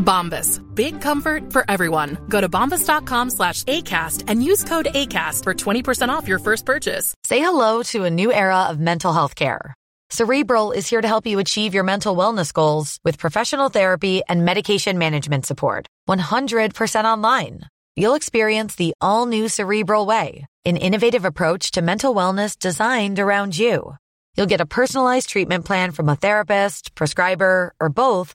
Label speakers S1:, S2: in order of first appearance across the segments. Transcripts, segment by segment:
S1: Bombas. Big comfort for everyone. Go to bombas.com slash ACAST and use code ACAST for 20% off your first purchase.
S2: Say hello to a new era of mental health care. Cerebral is here to help you achieve your mental wellness goals with professional therapy and medication management support. 100% online. You'll experience the all new Cerebral Way, an innovative approach to mental wellness designed around you. You'll get a personalized treatment plan from a therapist, prescriber, or both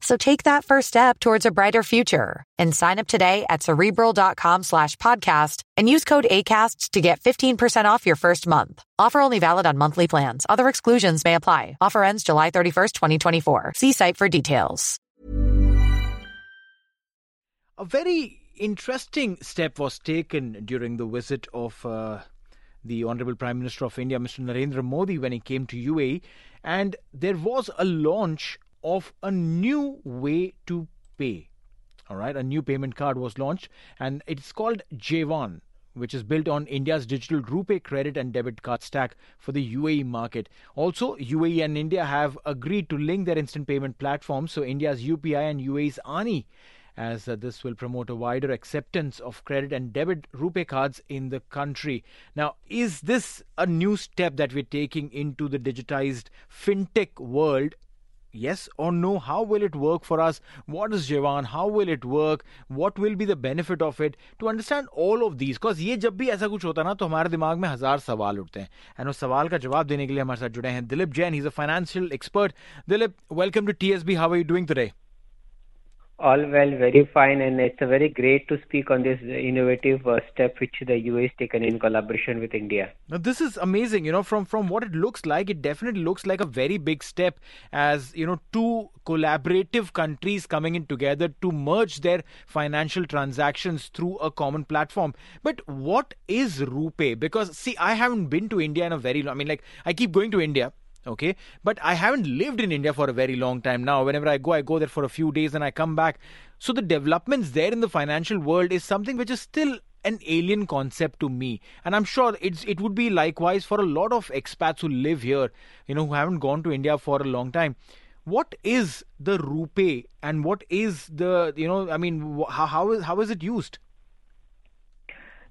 S2: So take that first step towards a brighter future and sign up today at cerebral.com slash podcast and use code ACAST to get 15% off your first month. Offer only valid on monthly plans. Other exclusions may apply. Offer ends July 31st, 2024. See site for details.
S3: A very interesting step was taken during the visit of uh, the Honorable Prime Minister of India, Mr. Narendra Modi, when he came to UAE, and there was a launch of a new way to pay. All right, a new payment card was launched, and it's called Jaywan which is built on India's digital RuPay credit and debit card stack for the UAE market. Also, UAE and India have agreed to link their instant payment platforms, so India's UPI and UAE's AANI as uh, this will promote a wider acceptance of credit and debit RuPay cards in the country. Now, is this a new step that we're taking into the digitized fintech world? yes or no? How will it work for us? What is Jaywan how will it work? What will be the benefit of it? To understand all of these cause ye jab bhi aisa kuch hota na to hamare dimag mein hazar sawal utte hain and us sawal ka jawab dene ke liye hamare sath jude hain dilip jain he's a financial expert. dilip welcome to tsb how are you doing today?
S4: All well, very fine, and it's very great to speak on this innovative uh, step which the has taken in collaboration with India.
S3: Now, this is amazing. You know, from from what it looks like, it definitely looks like a very big step as you know two collaborative countries coming in together to merge their financial transactions through a common platform. But what is RuPay? Because see, I haven't been to India in a very long. I mean, like I keep going to India okay? But i haven't lived in india for a very long time now. Whenever i go i go there for a few days and i come back. So the developments there in the financial world is something which is still an alien concept to me. And i'm sure it's it would be likewise for a lot of expats who live here you know who haven't gone to india for a long time. What is the rupee and what is the you know i mean how, how is how is it used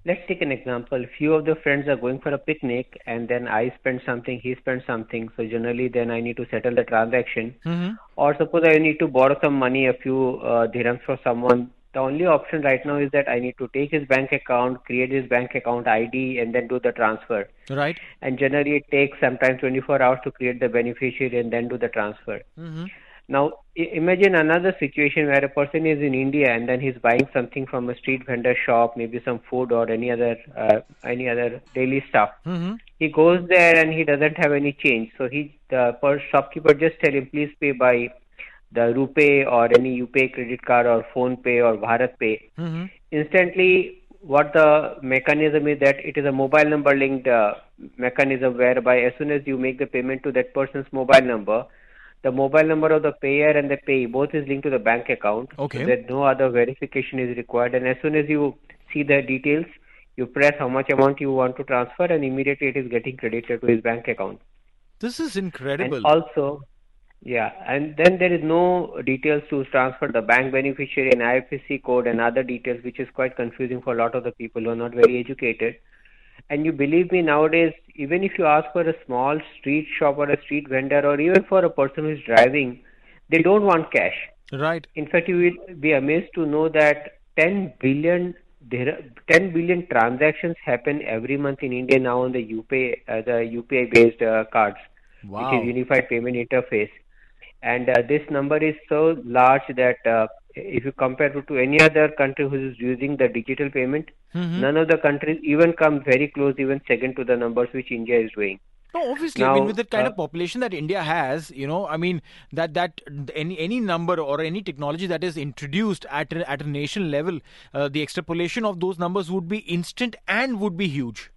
S4: Let's take an example. Few of the friends are going for a picnic, and then I spend something, he spends something. So generally, then I need to settle the transaction.
S3: mm-hmm.
S4: Or suppose I need to borrow some money, a few uh, dirhams for someone. The only option right now is that I need to take his bank account, create his bank account ID, and then do the transfer.
S3: right
S4: And generally, it takes sometimes 24 hours to create the beneficiary and then do the transfer.
S3: mm-hmm.
S4: Now, imagine another situation where a person is in India and then he's buying something from a street vendor shop, maybe some food or any other uh, any other daily stuff.
S3: Mm-hmm.
S4: He goes there and he doesn't have any change, so he the per shopkeeper just tell him please pay by the rupee or any UPay credit card or PhonePe or BharatPe.
S3: Mm-hmm.
S4: Instantly, what the mechanism is that it is a mobile number linked uh, mechanism whereby as soon as you make the payment to that person's mobile number, the mobile number of the payer and the payee both is linked to the bank account.
S3: Okay.
S4: So that no other verification is required. And as soon as you see the details, you press how much amount you want to transfer, and immediately it is getting credited to his bank account.
S3: this is incredible
S4: And also, yeah, and then there is no details to transfer the bank beneficiary and IFSC code and other details, which is quite confusing for a lot of the people who are not very educated. And you believe me, nowadays, even if you ask for a small street shop or a street vendor, or even for a person who is driving, they don't want cash.
S3: Right.
S4: In fact, you will be amazed to know that 10 billion there 10 billion transactions happen every month in India now on the UPI uh, the UPI based uh, cards,
S3: Wow.
S4: which is Unified Payment Interface, and uh, this number is so large that uh, if you compare it to any other country who is using the digital payment,
S3: Mm-hmm.
S4: none of the countries even come very close, even second to the numbers which India is doing.
S3: No, obviously, I mean, with the kind
S4: uh,
S3: of population that India has, you know, I mean, that that any any number or any technology that is introduced at a, at a nation level, uh, the extrapolation of those numbers would be instant and would be huge.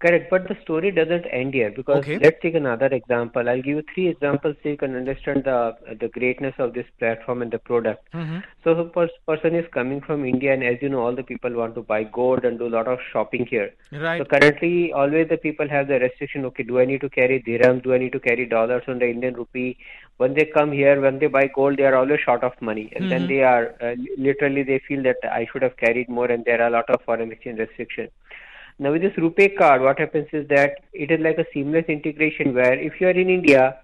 S4: Correct, but the story doesn't end here because
S3: Okay.
S4: let's take another example. I'll give you three examples so you can understand the the greatness of this platform and the product.
S3: Mm-hmm.
S4: So, the pers- person is coming from India, and as you know, all the people want to buy gold and do a lot of shopping here.
S3: Right.
S4: So currently, always the people have the restriction. Okay, do I need to carry dirham? Do I need to carry dollars on the Indian rupee? When they come here, when they buy gold, they are always short of money, and then they are uh, literally they feel that I should have carried more, and there are a lot of foreign exchange restriction. Now with this RuPay card, what happens is that it is like a seamless integration where if you are in India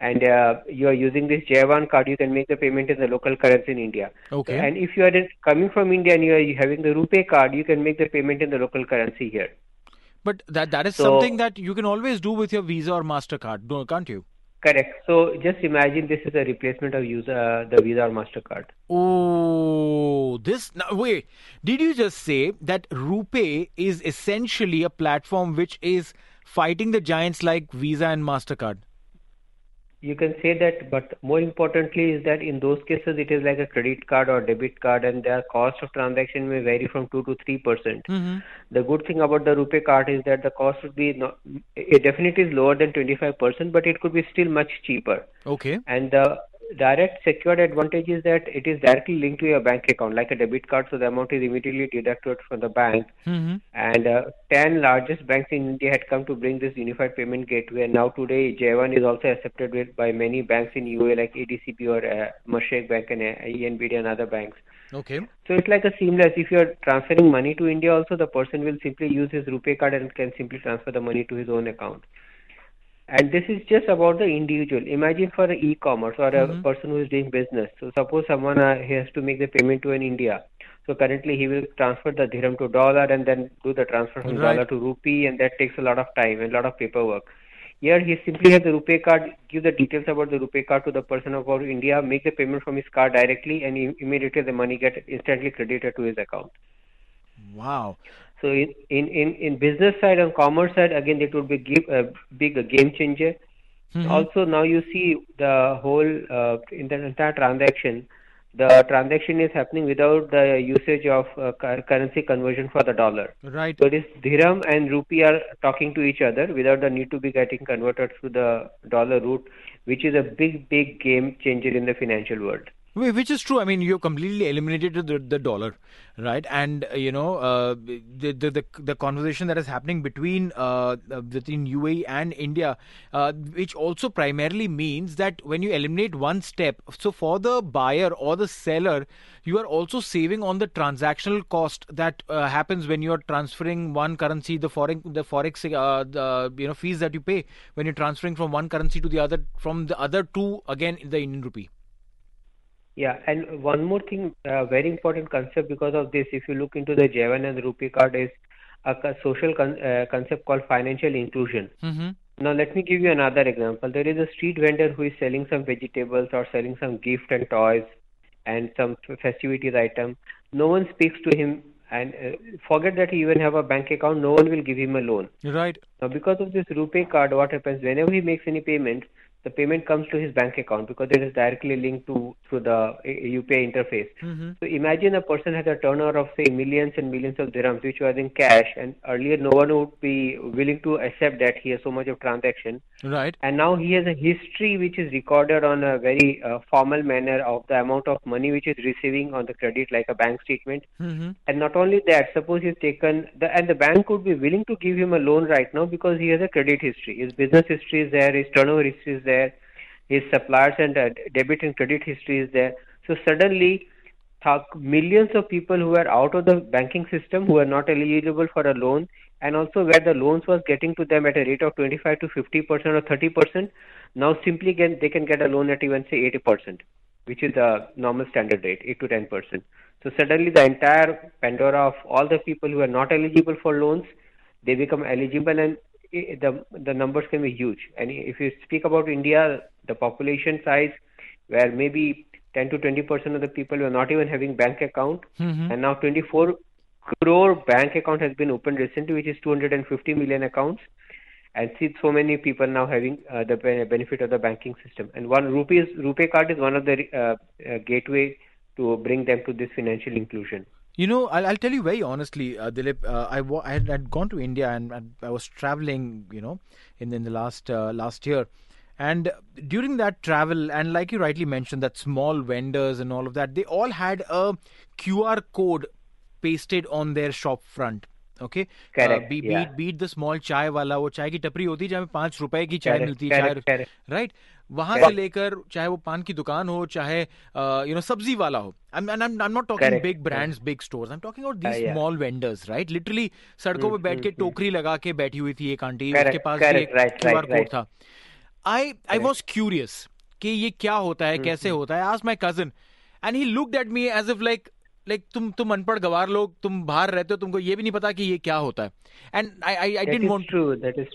S4: and uh, you are using this Jaywan card, you can make the payment in the local currency in India.
S3: Okay.
S4: And if you are in- coming from India and you are having the RuPay card, you can make the payment in the local currency here.
S3: But that that is
S4: So-
S3: something that you can always do with your Visa or Mastercard, can't you?
S4: Correct. So just imagine this is a replacement of user uh, the Visa or Mastercard.
S3: Oh, this now wait. Did you just say that RuPay is essentially a platform which is fighting the giants like Visa and Mastercard?
S4: You can say that, but more importantly is that in those cases it is like a credit card or debit card, and their cost of transaction may vary from two to three percent.
S3: Mm-hmm.
S4: The good thing about the RuPay card is that the cost would be not, it definitely is lower than twenty five percent, but it could be still much cheaper.
S3: Okay.
S4: And the direct secured advantage is that it is directly linked to your bank account, like a debit card, so the amount is immediately deducted from the bank.
S3: Mm-hmm.
S4: And uh, 10 largest banks in India had come to bring this unified payment gateway. And now today, Jaywan is also accepted with, by many banks in UA like ADCB or uh, Bank and uh, ENBD and other banks.
S3: Okay.
S4: So it's like a seamless. If you're transferring money to India, also the person will simply use his rupee card and can simply transfer the money to his own account. And this is just about the individual. Imagine for an e-commerce or a person who is doing business. So suppose someone uh, he has to make the payment to an India. So currently he will transfer the dirham to dollar and then do the transfer from
S3: Right.
S4: dollar to rupee, and that takes a lot of time and a lot of paperwork. Here he simply has the rupee card, give the details about the rupee card to the person about India, make the payment from his card directly, and im- immediately the money get instantly credited to his account.
S3: Wow.
S4: So in in in, in business side and commerce side, again, it would be give, a big a game changer. Also, now you see the whole uh, in the entire transaction, the transaction is happening without the usage of uh, currency conversion for the dollar.
S3: Right.
S4: So this dirham and rupee are talking to each other without the need to be getting converted through the dollar route, which is a big, big game changer in the financial world.
S3: Wh- Which is true. I mean, you've completely eliminated the, the dollar, right? And uh, you know, uh, the, the the the conversation that is happening between uh, uh, between UAE and India, uh, which also primarily means that when you eliminate one step, so for the buyer or the seller, you are also saving on the transactional cost that uh, happens when you are transferring one currency, the foreign the forex the you know fees that you pay when you're transferring from one currency to the other, from the other to again the Indian rupee.
S4: Yeah, and one more thing, uh, very important concept because of this, if you look into the Jaywan and the RuPay card, is a social con- uh, concept called financial inclusion.
S3: Mm-hmm.
S4: Now, let me give you another example. There is a street vendor who is selling some vegetables or selling some gift and toys and some festivities item. No one speaks to him, and uh, forget that he even have a bank account. No one will give him a loan.
S3: Right.
S4: Now, because of this RuPay card, what happens whenever he makes any payment, the payment comes to his bank account because it is directly linked to through the UPI interface. So imagine a person has a turnover of say millions and millions of dirhams, which was in cash, and earlier no one would be willing to accept that he has so much of transaction.
S3: Right.
S4: And now he has a history which is recorded on a very uh, formal manner of the amount of money which is receiving on the credit, like a bank statement.
S3: Mm-hmm.
S4: And not only that, suppose he's taken the and the bank would be willing to give him a loan right now because he has a credit history. His business history is there, his turnover history is there, his suppliers and uh, debit and credit history is there. So suddenly, millions of people who were out of the banking system who were not eligible for a loan and also where the loans was getting to them at a rate of 25 to 50 percent or 30 percent now simply get, they can get a loan at even say 80 percent which is the normal standard rate 8 to 10 percent so suddenly the entire pandora of all the people who are not eligible for loans they become eligible and the the numbers can be huge. And if you speak about india the population size where maybe 10 to 20 percent of the people were not even having bank account mm-hmm. and now 24 crore bank account has been opened recently which is 250 million accounts. And see so many people now having uh, the benefit of the banking system. And one rupee rupee card is one of the uh, uh, gateway to bring them to this financial inclusion
S3: you know, I'll, I'll tell you very honestly, uh, Dilip. Uh, I, I had I'd gone to India and, and, I was traveling, you know, in in the last uh, last year, and during that travel, and like you rightly mentioned, that small vendors and all of that, they all had a QR code pasted on their shop front. Okay beat beat the small chai wala वो चाय की टपरी होती है जहाँ पांच रुपए की चाय मिलती है चाय राइट वहाँ से लेकर चाहे वो पान की दुकान हो चाहे यू नो सब्ज़ी वाला हो। Brands, big stores. I'm talking about these uh, yeah. small vendors, right? Literally सड़कों पे बैठ के टोकरी लगा के बैठी हुई थी एक आंटी उसके पास एक क्यू आर कोड था। आई आई वॉज़ क्यूरियस कि ये क्या होता है कैसे होता है। आज my cousin and he look at me as if like like तुम तुम अनपढ़ गवार लोग तुम बाहर रहते हो तुमको ये भी नहीं पता कि ये क्या होता है। And I I I didn't want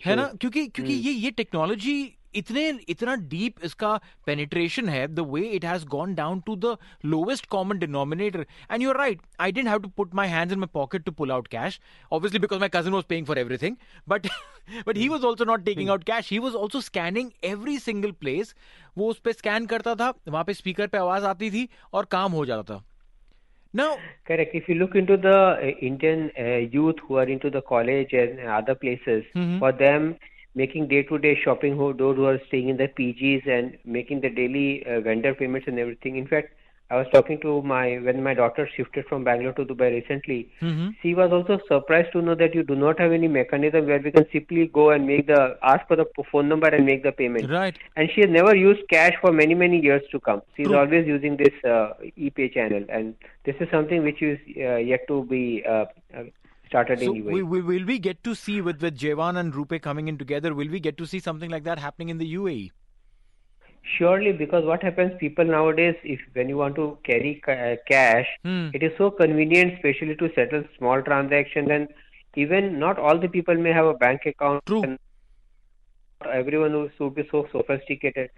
S3: है ना? क्योंकि क्योंकि hmm. ये ये टेक्नोलॉजी इतने इतना डीप इसका पेनिट्रेशन है the way it has gone down to the lowest common denominator and you are right I didn't have to put my hands in my pocket to pull out cash obviously because my cousin was paying for everything but but he was also not taking out cash he was also scanning every single place वो उस पर scan करता था वहाँ पे speaker पे आवाज़ आती थी और काम हो जाता था
S4: No. Correct. If you look into the uh, Indian uh, youth who are into the college and other places, mm-hmm. for them, making day-to-day shopping, who those who are staying in the PGs and making the daily uh, vendor payments and everything. In fact, I was talking to my when my daughter shifted from Bangalore to Dubai recently. Mm-hmm. She was also surprised to know that you do not have any mechanism where we can simply go and make the ask for the phone number and make the payment.
S3: Right.
S4: And she has never used cash for many many years to come. She is always using this uh, ePay channel, and this is something which is uh, yet to be uh, uh started so anyway.
S3: We, we, will we get to see with with Jaywan and RuPay coming in together? Will we get to see something like that happening in the UAE?
S4: Surely, because what happens, people nowadays, if when you want to carry ca- uh, cash, hmm. it is so convenient, especially to settle small transactions, and even not all the people may have a bank account.
S3: True. And
S4: everyone should be so sophisticated.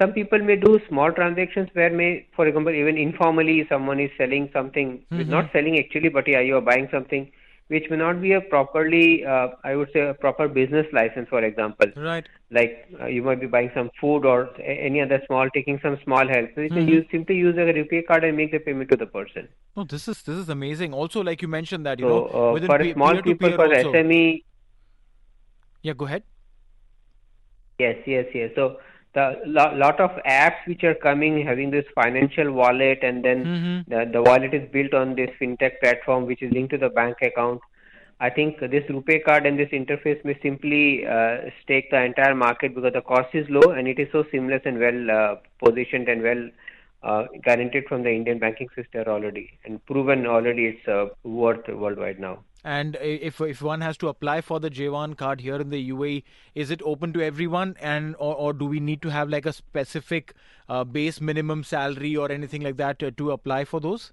S4: Some people may do small transactions where may, for example, even informally, someone is selling something, mm-hmm. not selling actually, but yeah, you are buying something which may not be a properly, uh, I would say, a proper business license, for example.
S3: Right.
S4: Like uh, you might be buying some food or any other small, taking some small help. So you mm-hmm. use, simply use a RuPay card and make the payment to the person.
S3: Oh, this is this is amazing. Also, like you mentioned that you so, know,
S4: uh, for small people, for also. SME.
S3: Yeah, go ahead.
S4: Yes, yes, yes. So the lo- lot of apps which are coming having this financial wallet and then mm-hmm. the, the wallet is built on this fintech platform which is linked to the bank account i think this RuPay card and this interface may simply uh, stake the entire market because the cost is low and it is so seamless and well uh, positioned and well uh, guaranteed from the indian banking system already and proven already it's uh, worth worldwide now
S3: and if if one has to apply for the Jaywan card here in the UAE, is it open to everyone, and or, or do we need to have like a specific uh, base minimum salary or anything like that to, to apply for those?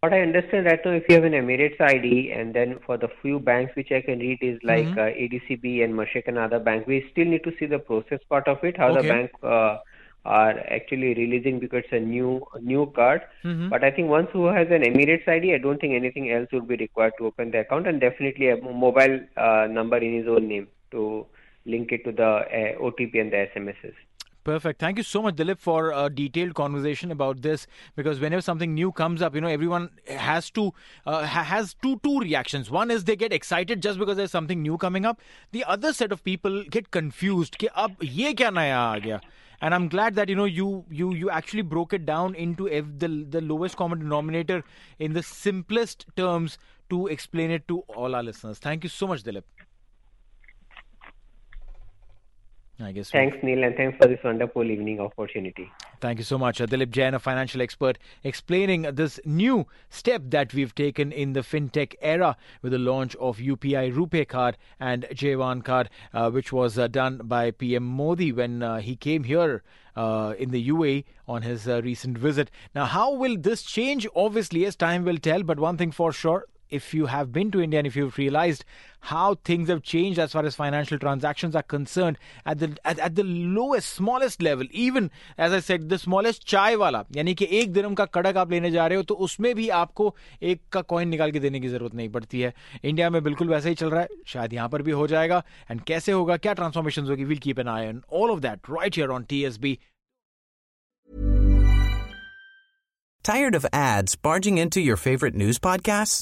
S4: What I understand right now, if you have an Emirates ID, and then for the few banks which I can read is like mm-hmm. uh, ADCB and Mashreq and other bank, we still need to see the process part of it, how okay. the bank. Uh, are actually releasing because it's a new new card. Mm-hmm. But I think once who has an Emirates ID, I don't think anything else would be required to open the account, and definitely a mobile uh, number in his own name to link it to the uh, OTP and the SMSs.
S3: Perfect. Thank you so much, Dilip, for a detailed conversation about this. Because whenever something new comes up, you know, everyone has to uh, has two two reactions. One is they get excited just because there's something new coming up. The other set of people get confused. कि अब ये क्या नया आ गया? And i'm glad that you know you you you actually broke it down into the the lowest common denominator in the simplest terms to explain it to all our listeners. Thank you so much dilip
S4: I guess. Thanks, Neil, and thanks for this wonderful evening opportunity.
S3: Thank you so much. Dilip Jain, a financial expert, explaining this new step that we've taken in the fintech era with the launch of UPI RuPay card and Jaywan card, uh, which was uh, done by PM Modi when uh, he came here uh, in the UAE on his uh, recent visit. Now, how will this change? Obviously, as time will tell, but one thing for sure if you have been to India and if you've realized how things have changed as far as financial transactions are concerned at the at, at the lowest smallest level even as I said the smallest chai wala यानी कि एक दिरम का कड़क आप लेने जा रहे हो तो उसमें भी आपको एक का कॉइन निकाल के देने की जरूरत नहीं पड़ती है इंडिया में बिल्कुल वैसा ही चल रहा है शायद यहाँ पर भी हो जाएगा एंड कैसे होगा क्या ट्रांसफॉर्मेशन होगी will keep an I on all of that right here on TSB
S5: Tired of ads barging into your favorite news podcasts?